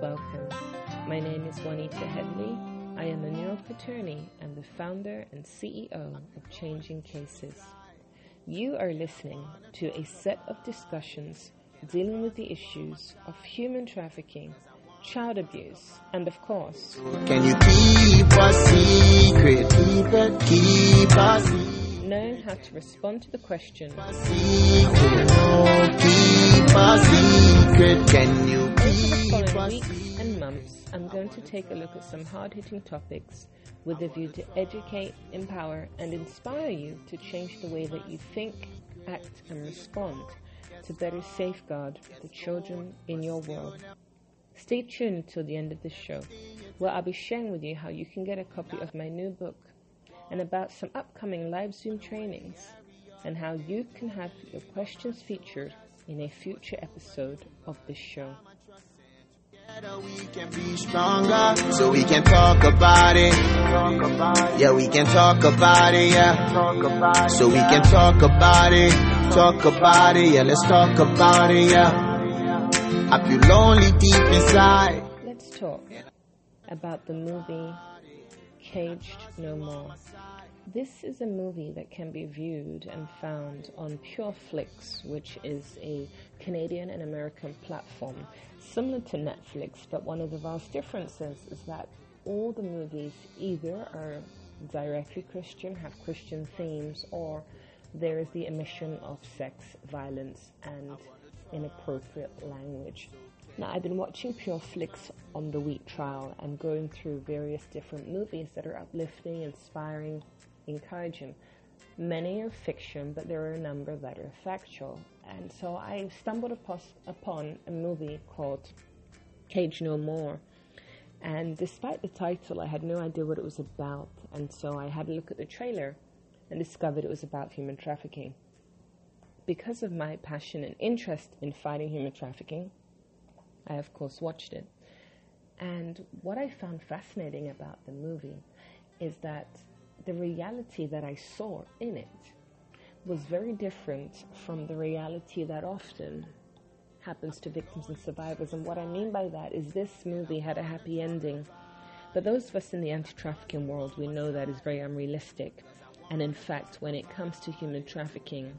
welcome. My name is Juanita Headley. I am a New York attorney and the founder and CEO of Changing Cases. You are listening to a set of discussions dealing with the issues of human trafficking, child abuse, and of course, Can you keep a secret? Keep it, keep a knowing how to respond to the question secret. No, keep a secret. Can you The following weeks and months, I'm going to take a look at some hard hitting topics with a view to educate, empower, and inspire you to change the way that you think, act, and respond to better safeguard the children in your world. Stay tuned till the end of the show, where I'll be sharing with you how you can get a copy of my new book and about some upcoming live Zoom trainings and how you can have your questions featured in a future episode of this show. Together we can be stronger, so we can talk about it. Yeah, we can talk about it. Yeah, so we can talk about it. Talk about it. Yeah, let's talk about it. Yeah, I feel lonely deep inside. Let's talk about the movie Caged No More. This is a movie that can be viewed and found on PureFlix, which is a Canadian and American platform similar to Netflix, but one of the vast differences is that all the movies either are directly Christian, have Christian themes, or there is the omission of sex, violence, and inappropriate language. Now, I've been watching Pure Flix on the week trial and going through various different movies that are uplifting, inspiring, encouraging. Many are fiction, but there are a number that are factual. And so I stumbled upon a movie called Caged No More. And despite the title, I had no idea what it was about. And so I had a look at the trailer and discovered it was about human trafficking. Because of my passion and interest in fighting human trafficking, I of course watched it. And what I found fascinating about the movie is that the reality that I saw in it was very different from the reality that often happens to victims and survivors. And what I mean by that is this movie had a happy ending. But those of us in the anti trafficking world, we know that is very unrealistic. And in fact, when it comes to human trafficking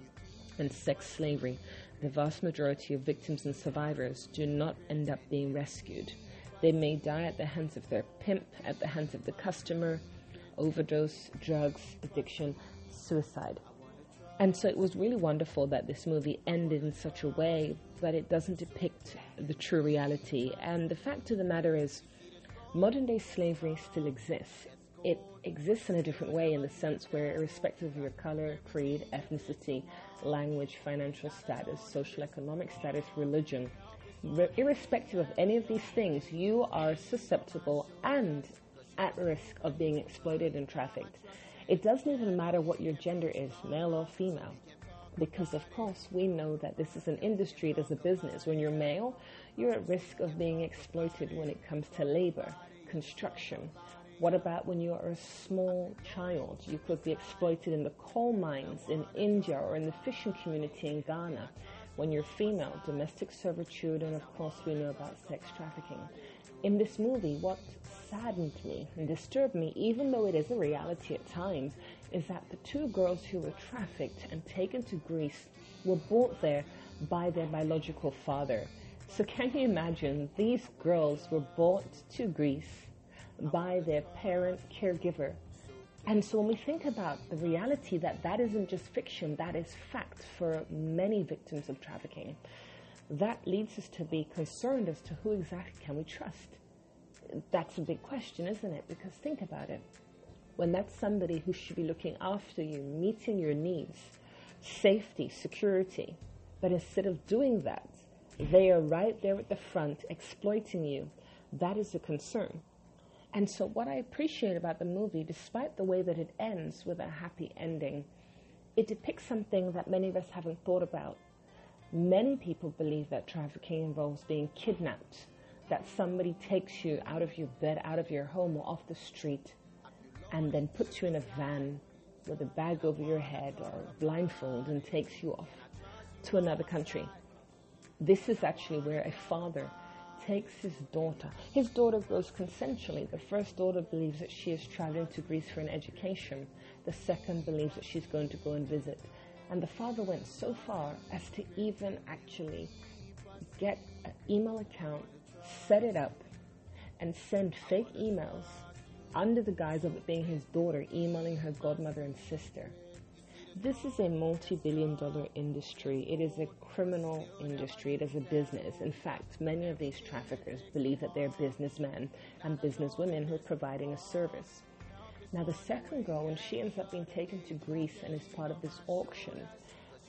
and sex slavery, the vast majority of victims and survivors do not end up being rescued. They may die at the hands of their pimp, at the hands of the customer, overdose, drugs, addiction, suicide. And so it was really wonderful that this movie ended in such a way that it doesn't depict the true reality. And the fact of the matter is, modern day slavery still exists. It exists in a different way in the sense where, irrespective of your color, creed, ethnicity, language, financial status, social economic status, religion, irrespective of any of these things, you are susceptible and at risk of being exploited and trafficked. It doesn't even matter what your gender is, male or female, because of course we know that this is an industry, it is a business. When you're male, you're at risk of being exploited when it comes to labor, construction. What about when you are a small child? You could be exploited in the coal mines in India or in the fishing community in Ghana. When you're female, domestic servitude, and of course we know about sex trafficking. In this movie, what saddened me and disturbed me, even though it is a reality at times, is that the two girls who were trafficked and taken to Greece were brought there by their biological father. So, can you imagine? These girls were brought to Greece by their parent caregiver. And so, when we think about the reality that that isn't just fiction, that is fact for many victims of trafficking, that leads us to be concerned as to who exactly can we trust that's a big question, isn't it? Because think about it. When that's somebody who should be looking after you, meeting your needs, safety, security, but instead of doing that, they are right there at the front exploiting you, that is a concern. And so, what I appreciate about the movie, despite the way that it ends with a happy ending, it depicts something that many of us haven't thought about. Many people believe that trafficking involves being kidnapped that somebody takes you out of your bed, out of your home, or off the street, and then puts you in a van with a bag over your head or blindfold and takes you off to another country. This is actually where a father takes his daughter. His daughter goes consensually. The first daughter believes that she is traveling to Greece for an education. The second believes that she's going to go and visit. And the father went so far as to even actually get an email account, set it up, and send fake emails under the guise of it being his daughter emailing her godmother and sister. This is a multi billion dollar industry. It is a criminal industry. It is a business. In fact, many of these traffickers believe that they're businessmen and businesswomen who are providing a service. Now, the second girl, when she ends up being taken to Greece and is part of this auction,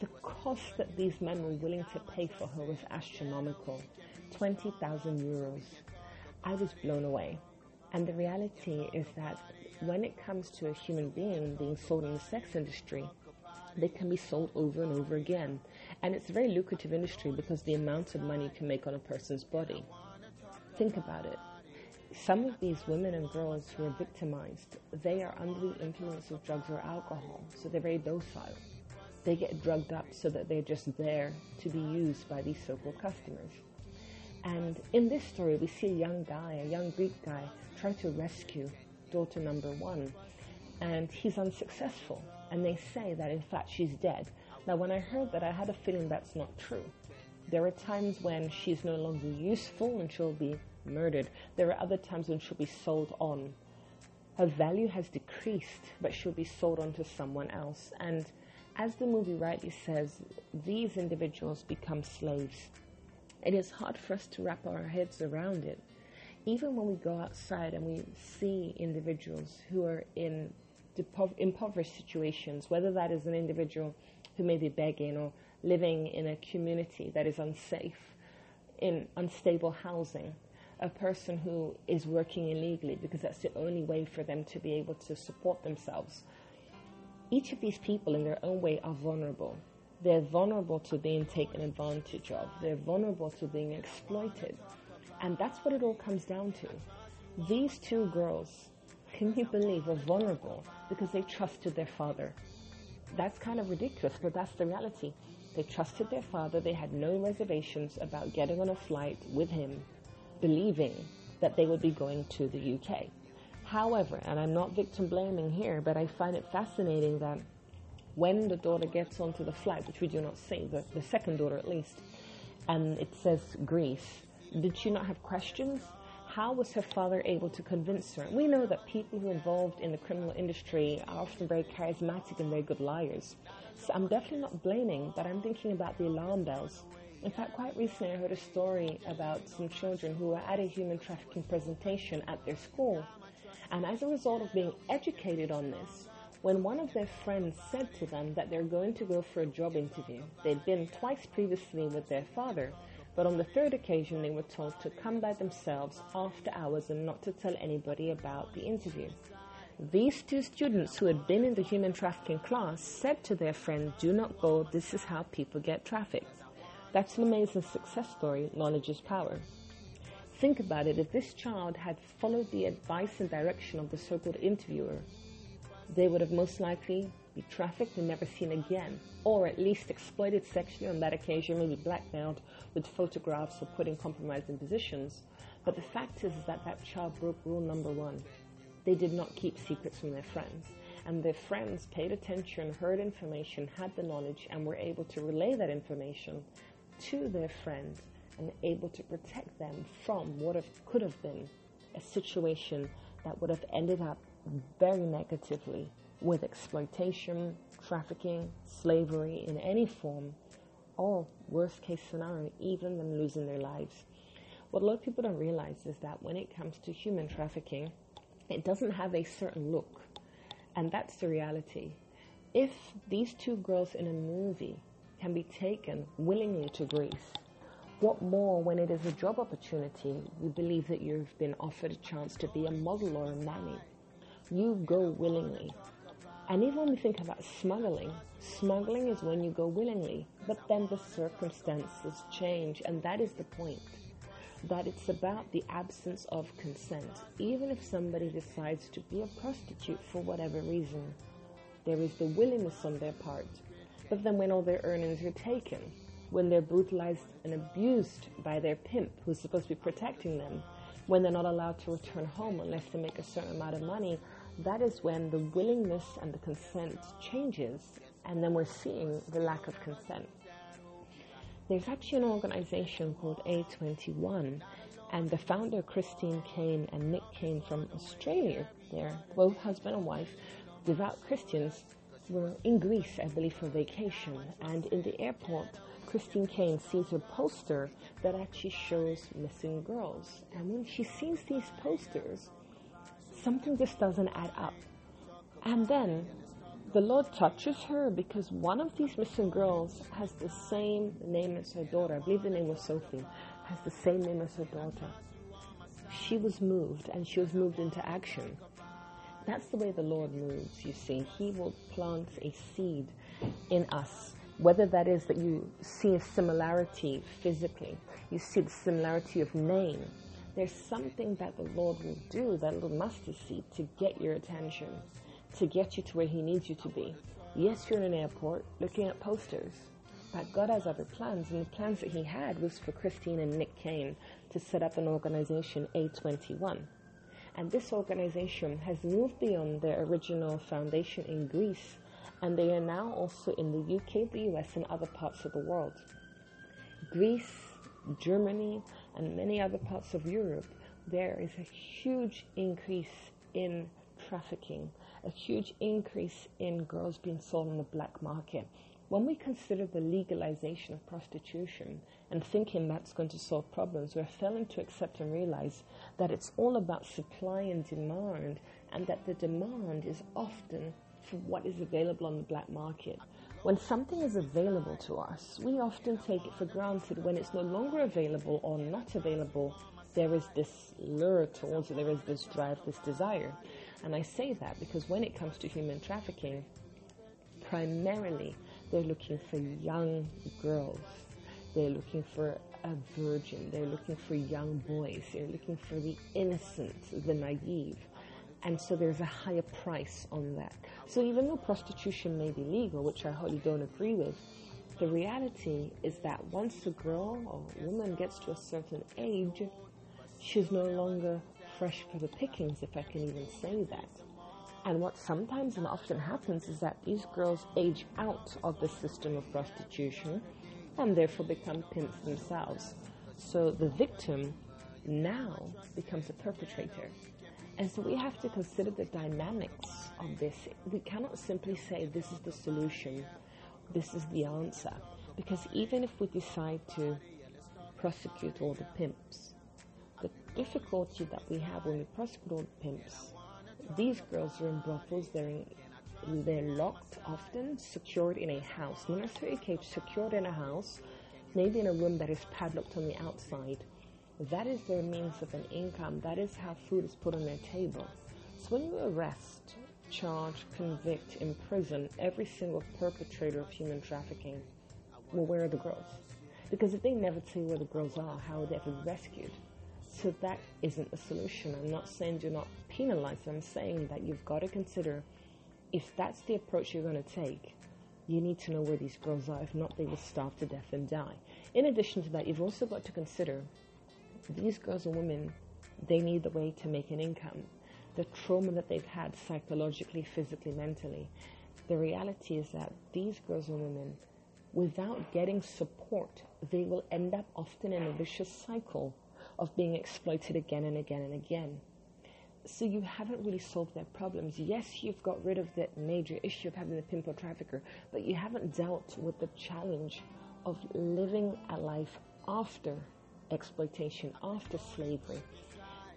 the cost that these men were willing to pay for her was astronomical 20,000 euros. I was blown away. And the reality is that when it comes to a human being being sold in the sex industry, they can be sold over and over again. And it's a very lucrative industry because the amount of money you can make on a person's body. Think about it. Some of these women and girls who are victimized, they are under the influence of drugs or alcohol, so they're very docile. They get drugged up so that they're just there to be used by these so-called customers. And in this story, we see a young guy, a young Greek guy, try to rescue daughter number one, and he's unsuccessful and they say that in fact she's dead. Now, when I heard that, I had a feeling that's not true. There are times when she's no longer useful and she'll be murdered. There are other times when she'll be sold on. Her value has decreased, but she'll be sold on to someone else. And as the movie rightly says, these individuals become slaves. It is hard for us to wrap our heads around it. Even when we go outside and we see individuals who are in impoverished situations, whether that is an individual who may be begging or living in a community that is unsafe, in unstable housing, a person who is working illegally because that's the only way for them to be able to support themselves. Each of these people, in their own way, are vulnerable. They're vulnerable to being taken advantage of. They're vulnerable to being exploited. And that's what it all comes down to. These two girls can you believe, were vulnerable because they trusted their father. That's kind of ridiculous, but that's the reality. They trusted their father. They had no reservations about getting on a flight with him, believing that they would be going to the UK. However, and I'm not victim blaming here, but I find it fascinating that when the daughter gets onto the flight, which we do not see, the, second daughter at least, and it says Greece, did she not have questions? how was her father able to convince her? We know that people who are involved in the criminal industry are often very charismatic and very good liars. So I'm definitely not blaming, but I'm thinking about the alarm bells. In fact, quite recently I heard a story about some children who were at a human trafficking presentation at their school. And as a result of being educated on this, when one of their friends said to them that they're going to go for a job interview, they'd been twice previously with their father, but on the third occasion, they were told to come by themselves after hours and not to tell anybody about the interview. These two students who had been in the human trafficking class said to their friend, Do not go, this is how people get trafficked. That's an amazing success story. Knowledge is power. Think about it. If this child had followed the advice and direction of the so called interviewer, they would have most likely be trafficked and never seen again, or at least exploited sexually on that occasion, maybe blackmailed with photographs or put in compromising positions. But the fact is, is that that child broke rule number one. They did not keep secrets from their friends. And their friends paid attention, heard information, had the knowledge, and were able to relay that information to their friends and able to protect them from what have, could have been a situation that would have ended up very negatively with exploitation, trafficking, slavery in any form, or worst case scenario, even them losing their lives. What a lot of people don't realize is that when it comes to human trafficking, it doesn't have a certain look. And that's the reality. If these two girls in a movie can be taken willingly to Greece, what more when it is a job opportunity? You believe that you've been offered a chance to be a model or a nanny. You go willingly. And even when we think about smuggling, smuggling is when you go willingly, but then the circumstances change, and that is the point. That it's about the absence of consent. Even if somebody decides to be a prostitute for whatever reason, there is the willingness on their part. But then when all their earnings are taken, when they're brutalized and abused by their pimp who's supposed to be protecting them, when they're not allowed to return home unless they make a certain amount of money, that is when the willingness and the consent changes, and then we're seeing the lack of consent. There's actually an organization called A21, and the founder, Christine Caine and Nick Caine from Australia, they're both husband and wife, devout Christians, were in Greece, I believe, for vacation. And in the airport, Christine Caine sees a poster that actually shows missing girls. And when she sees these posters, something just doesn't add up. And then the Lord touches her because one of these missing girls has the same name as her daughter. I believe the name was Sophie, has the same name as her daughter. She was moved and she was moved into action. That's the way the Lord moves, you see. He will plant a seed in us. Whether that is that you see a similarity physically, you see the similarity of name. There's something that the Lord will do, that little mustard seed, to get your attention, to get you to where He needs you to be. Yes, you're in an airport looking at posters, but God has other plans, and the plans that He had was for Christine and Nick Caine to set up an organization, A21. And this organization has moved beyond their original foundation in Greece, and they are now also in the UK, the US, and other parts of the world. Greece, Germany, and many other parts of Europe, there is a huge increase in trafficking, a huge increase in girls being sold on the black market. When we consider the legalization of prostitution and thinking that's going to solve problems, we're failing to accept and realize that it's all about supply and demand, and that the demand is often for what is available on the black market. When something is available to us, we often take it for granted. When it's no longer available or not available, there is this lure towards it, there is this drive, this desire. And I say that because when it comes to human trafficking, primarily they're looking for young girls. They're looking for a virgin. They're looking for young boys. They're looking for the innocent, the naive. And so there's a higher price on that. So even though prostitution may be legal, which I wholly don't agree with, the reality is that once a girl or woman gets to a certain age, she's no longer fresh for the pickings, if I can even say that. And what sometimes and often happens is that these girls age out of the system of prostitution and therefore become pimps themselves. So the victim now becomes a perpetrator. And so we have to consider the dynamics of this. We cannot simply say this is the solution, this is the answer. Because even if we decide to prosecute all the pimps, the difficulty that we have when we prosecute all the pimps, these girls are in brothels, they're in they're locked often, secured in a house, not necessarily a cage, secured in a house, maybe in a room that is padlocked on the outside. That is their means of an income. That is how food is put on their table. So when you arrest, charge, convict, imprison every single perpetrator of human trafficking, well, where are the girls? Because if they never tell you where the girls are, how would they ever rescued? So that isn't the solution. I'm not saying do not penalize them. I'm saying that you've got to consider if that's the approach you're going to take, you need to know where these girls are. If not, they will starve to death and die. In addition to that, you've also got to consider these girls and women, they need the way to make an income. The trauma that they've had psychologically, physically, mentally. The reality is that these girls and women, without getting support, they will end up often in a vicious cycle of being exploited again and again and again so you haven't really solved their problems. Yes, you've got rid of that major issue of having the pimple trafficker, but you haven't dealt with the challenge of living a life after exploitation, after slavery.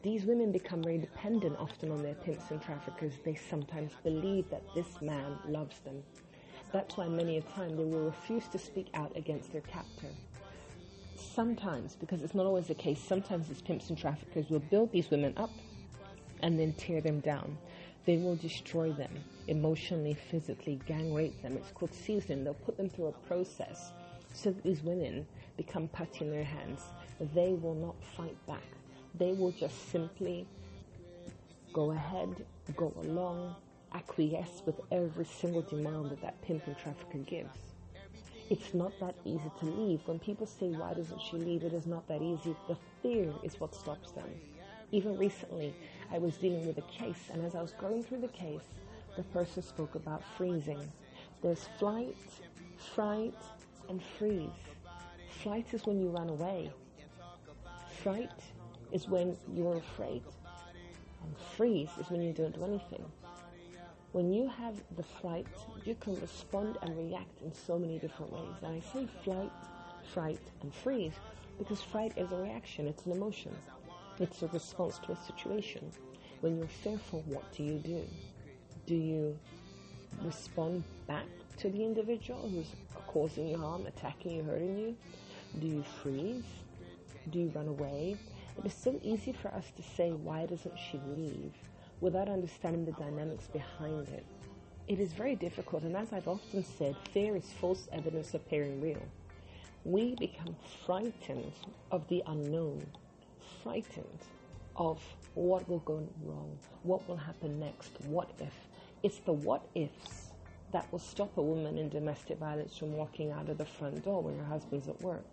These women become very dependent often on their pimps and traffickers. They sometimes believe that this man loves them. That's why many a time they will refuse to speak out against their captor. Sometimes, because it's not always the case, sometimes these pimps and traffickers will build these women up and then tear them down. They will destroy them emotionally, physically, gang rape them. It's called seasoning. They'll put them through a process so that these women become putty in their hands. They will not fight back. They will just simply go ahead, go along, acquiesce with every single demand that that pimp and trafficker gives. It's not that easy to leave. When people say, why doesn't she leave? It is not that easy. The fear is what stops them. Even recently, I was dealing with a case, and as I was going through the case, the person spoke about freezing. There's flight, fright, and freeze. Flight is when you run away. Fright is when you're afraid. And freeze is when you don't do anything. When you have the flight, you can respond and react in so many different ways. And I say flight, fright, and freeze because fright is a reaction, it's an emotion. It's a response to a situation. When you're fearful, what do you do? Do you respond back to the individual who's causing you harm, attacking you, hurting you? Do you freeze? Do you run away? It is so easy for us to say, why doesn't she leave? without understanding the dynamics behind it. It is very difficult, and as I've often said, fear is false evidence appearing real. We become frightened of the unknown, frightened of what will go wrong, what will happen next, what if. It's the what ifs that will stop a woman in domestic violence from walking out of the front door when her husband's at work.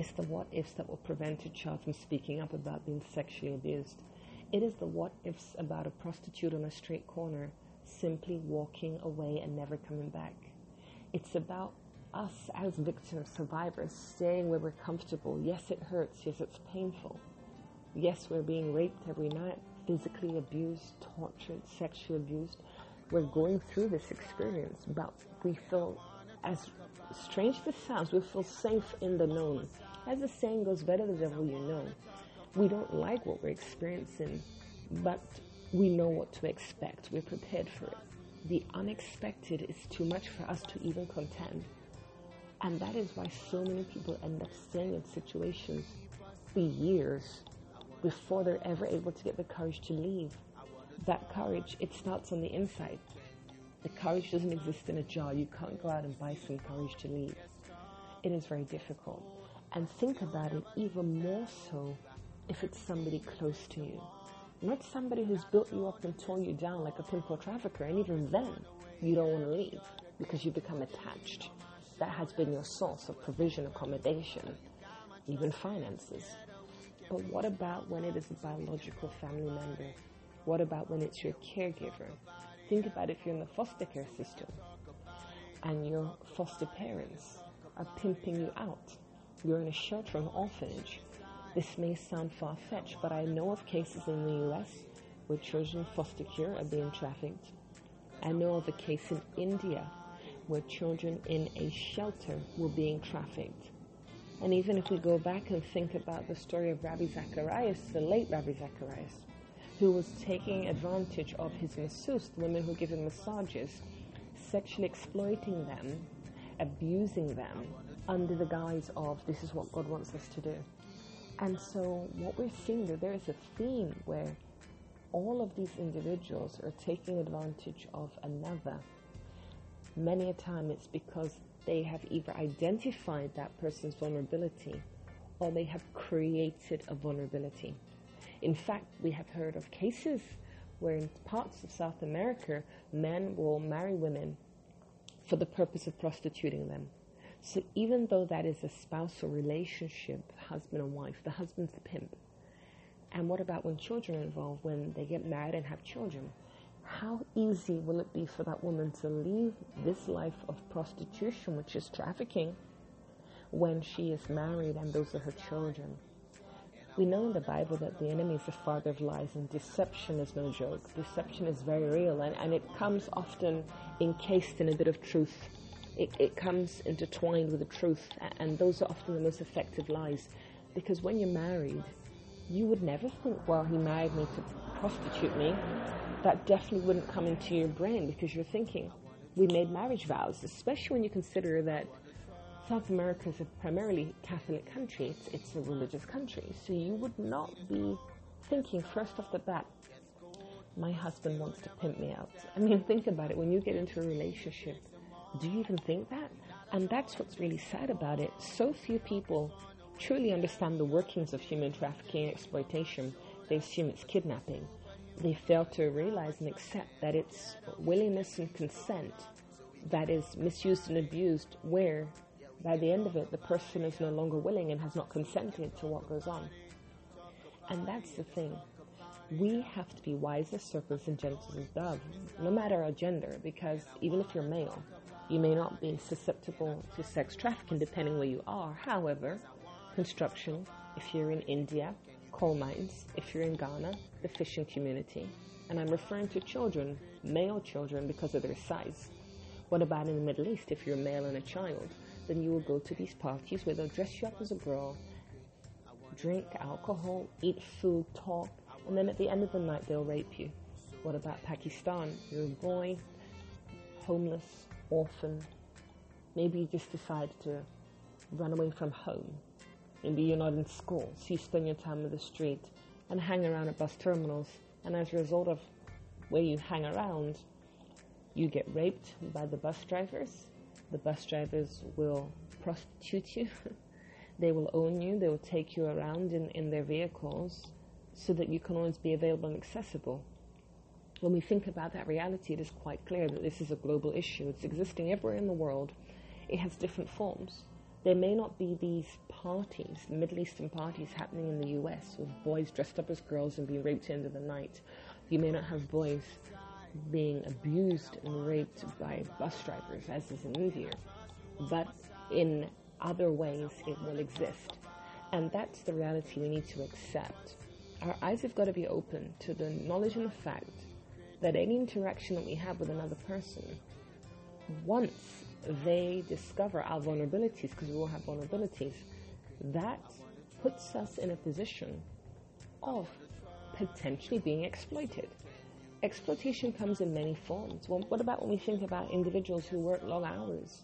It's the what ifs that will prevent a child from speaking up about being sexually abused. It is the what ifs about a prostitute on a street corner simply walking away and never coming back. It's about us as victims, survivors, staying where we're comfortable. Yes, it hurts. Yes, it's painful. Yes, we're being raped every night, physically abused, tortured, sexually abused. We're going through this experience, but we feel, as strange as this sounds, we feel safe in the known. As the saying goes, better the devil you know we don't like what we're experiencing, but we know what to expect. We're prepared for it. The unexpected is too much for us to even contend. And that is why so many people end up staying in situations for years before they're ever able to get the courage to leave. That courage, it starts on the inside. The courage doesn't exist in a jar. You can't go out and buy some courage to leave. It is very difficult. And think about it even more so if it's somebody close to you. Not somebody who's built you up and torn you down like a pimp or trafficker, and even then, you don't want to leave because you become attached. That has been your source of provision, accommodation, even finances. But what about when it is a biological family member? What about when it's your caregiver? Think about if you're in the foster care system and your foster parents are pimping you out. You're in a shelter, an orphanage, this may sound far fetched, but I know of cases in the US where children foster care are being trafficked. I know of a case in India where children in a shelter were being trafficked. And even if we go back and think about the story of Ravi Zacharias, the late Ravi Zacharias, who was taking advantage of his masseuse, the women who give him massages, sexually exploiting them, abusing them under the guise of this is what God wants us to do. And so what we're seeing there, there is a theme where all of these individuals are taking advantage of another. Many a time it's because they have either identified that person's vulnerability or they have created a vulnerability. In fact, we have heard of cases where in parts of South America, men will marry women for the purpose of prostituting them. So even though that is a spousal relationship, husband and wife, the husband's the pimp. And what about when children are involved, when they get married and have children? How easy will it be for that woman to leave this life of prostitution, which is trafficking, when she is married and those are her children? We know in the Bible that the enemy is the father of lies and deception is no joke. Deception is very real and, and it comes often encased in a bit of truth it, it comes intertwined with the truth, and those are often the most effective lies. Because when you're married, you would never think, well, he married me to prostitute me. That definitely wouldn't come into your brain because you're thinking, we made marriage vows, especially when you consider that South America is a primarily Catholic country. It's, it's a religious country. So you would not be thinking first off the bat, my husband wants to pimp me out. I mean, think about it. When you get into a relationship, do you even think that? And that's what's really sad about it. So few people truly understand the workings of human trafficking and exploitation. They assume it's kidnapping. They fail to realize and accept that it's willingness and consent that is misused and abused where by the end of it the person is no longer willing and has not consented to what goes on. And that's the thing. We have to be wise as serpents and gentle as doves, no matter our gender, because even if you're male, you may not be susceptible to sex trafficking depending where you are. However, construction, if you're in India, coal mines, if you're in Ghana, the fishing community, and I'm referring to children, male children, because of their size. What about in the Middle East? If you're a male and a child, then you will go to these parties where they'll dress you up as a girl, drink alcohol, eat food, talk, and then at the end of the night they'll rape you. What about Pakistan? You're a boy, homeless, orphan. Maybe you just decide to run away from home. Maybe you're not in school, so you spend your time in the street and hang around at bus terminals and as a result of where you hang around, you get raped by the bus drivers. The bus drivers will prostitute you. they will own you. They will take you around in, in their vehicles so that you can always be available and accessible. When we think about that reality, it is quite clear that this is a global issue. It's existing everywhere in the world. It has different forms. There may not be these parties, Middle Eastern parties happening in the US with boys dressed up as girls and being raped into the night. You may not have boys being abused and raped by bus drivers, as is in India. But in other ways, it will exist. And that's the reality we need to accept. Our eyes have got to be open to the knowledge and the fact that any interaction that we have with another person, once they discover our vulnerabilities, because we all have vulnerabilities, that puts us in a position of potentially being exploited. Exploitation comes in many forms. Well, what about when we think about individuals who work long hours?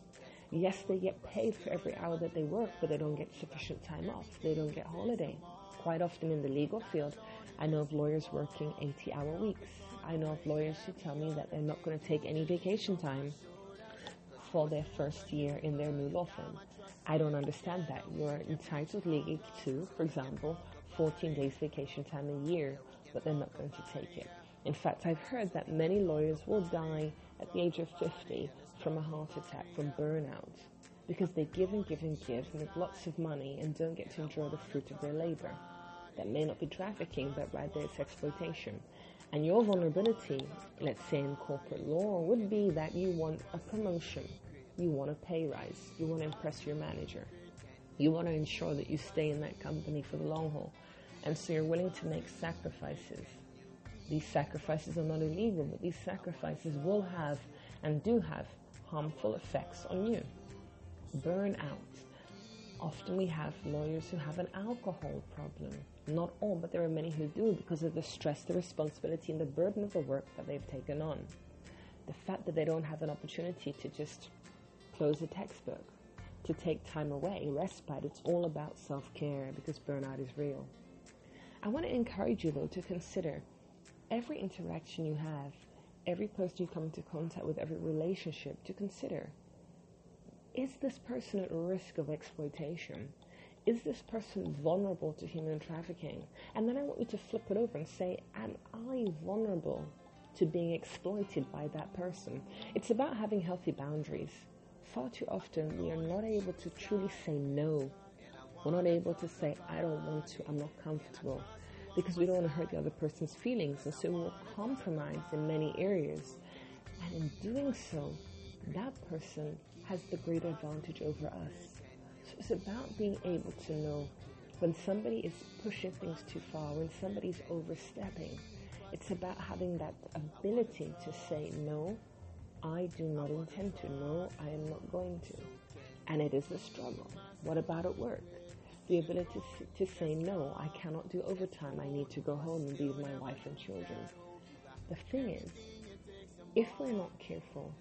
Yes, they get paid for every hour that they work, but they don't get sufficient time off. They don't get holiday. Quite often in the legal field, I know of lawyers working 80 hour weeks. I know of lawyers who tell me that they're not going to take any vacation time for their first year in their new law firm. I don't understand that. You're entitled legally to, for example, 14 days vacation time a year, but they're not going to take it. In fact, I've heard that many lawyers will die at the age of 50 from a heart attack, from burnout, because they give and give and give, and make lots of money, and don't get to enjoy the fruit of their labor. That may not be trafficking, but rather it's exploitation. And your vulnerability, let's say in corporate law, would be that you want a promotion, you want a pay rise, you want to impress your manager, you want to ensure that you stay in that company for the long haul. And so you're willing to make sacrifices. These sacrifices are not illegal, but these sacrifices will have and do have harmful effects on you. Burnout. Often we have lawyers who have an alcohol problem not all, but there are many who do because of the stress, the responsibility, and the burden of the work that they've taken on. The fact that they don't have an opportunity to just close a textbook, to take time away, respite, it's all about self care because burnout is real. I want to encourage you, though, to consider every interaction you have, every person you come into contact with, every relationship, to consider is this person at risk of exploitation? Is this person vulnerable to human trafficking? And then I want you to flip it over and say, am I vulnerable to being exploited by that person? It's about having healthy boundaries. Far too often, we are not able to truly say no. We're not able to say, I don't want to, I'm not comfortable, because we don't want to hurt the other person's feelings. And so we'll compromise in many areas. And in doing so, that person has the greater advantage over us. It's about being able to know when somebody is pushing things too far, when somebody's overstepping. It's about having that ability to say, no, I do not intend to. No, I am not going to. And it is a struggle. What about at work? The ability to say, no, I cannot do overtime. I need to go home and be with my wife and children. The thing is, if we're not careful,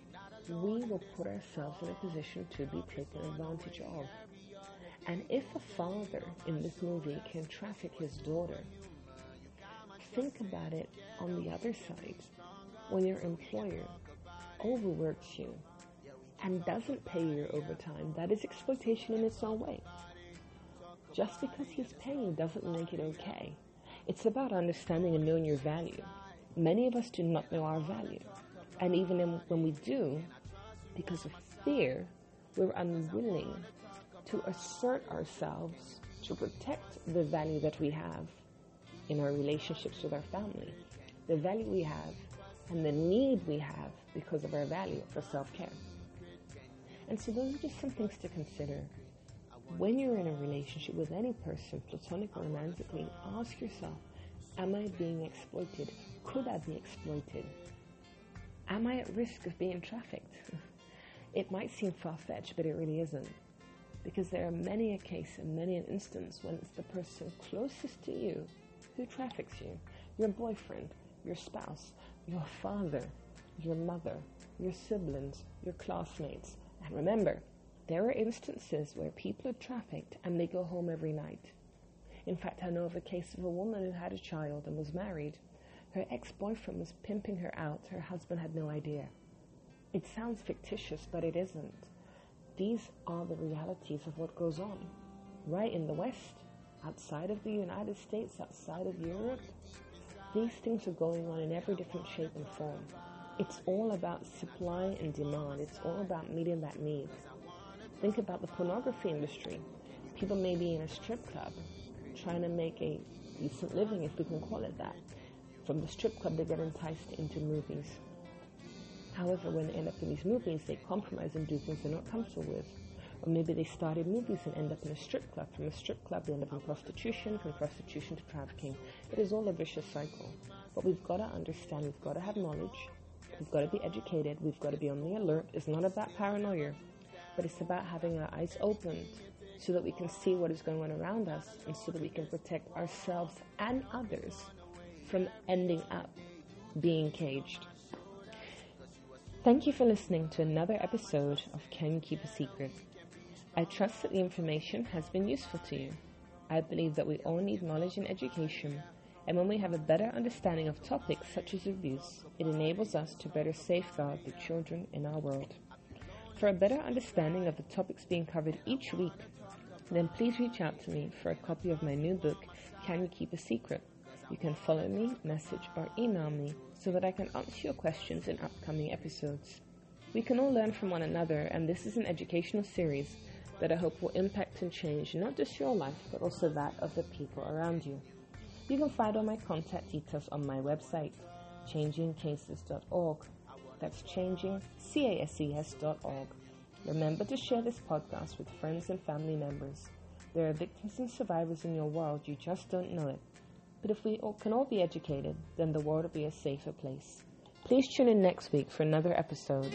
we will put ourselves in a position to be taken advantage of. And if a father in this movie can traffic his daughter, think about it on the other side. When your employer overworks you and doesn't pay your overtime, that is exploitation in its own way. Just because he's paying doesn't make it okay. It's about understanding and knowing your value. Many of us do not know our value. And even when we do, because of fear, we're unwilling to assert ourselves to protect the value that we have in our relationships with our family, the value we have and the need we have because of our value for self-care. And so those are just some things to consider. When you're in a relationship with any person, platonic or romantically, ask yourself, am I being exploited? Could I be exploited? Am I at risk of being trafficked? it might seem far-fetched, but it really isn't. Because there are many a case and many an instance when it's the person closest to you who traffics you. Your boyfriend, your spouse, your father, your mother, your siblings, your classmates. And remember, there are instances where people are trafficked and they go home every night. In fact, I know of a case of a woman who had a child and was married. Her ex-boyfriend was pimping her out. Her husband had no idea. It sounds fictitious, but it isn't. These are the realities of what goes on. Right in the West, outside of the United States, outside of Europe, these things are going on in every different shape and form. It's all about supply and demand. It's all about meeting that need. Think about the pornography industry. People may be in a strip club trying to make a decent living, if we can call it that. From the strip club, they get enticed into movies. However, when they end up in these movies, they compromise and do things they're not comfortable with. Or maybe they started movies and end up in a strip club. From a strip club, they end up in prostitution. From prostitution to trafficking. It is all a vicious cycle. But we've got to understand, we've got to have knowledge, we've got to be educated, we've got to be on the alert. It's not about paranoia, but it's about having our eyes opened so that we can see what is going on around us and so that we can protect ourselves and others from ending up being caged. Thank you for listening to another episode of Can You Keep a Secret? I trust that the information has been useful to you. I believe that we all need knowledge and education, and when we have a better understanding of topics such as abuse, it enables us to better safeguard the children in our world. For a better understanding of the topics being covered each week, then please reach out to me for a copy of my new book, Can You Keep a Secret? You can follow me, message, or email me so that I can answer your questions in upcoming episodes. We can all learn from one another, and this is an educational series that I hope will impact and change not just your life, but also that of the people around you. You can find all my contact details on my website, changingcases.org. That's changingcases.org. Remember to share this podcast with friends and family members. There are victims and survivors in your world, you just don't know it. But if we can all be educated, then the world will be a safer place. Please tune in next week for another episode.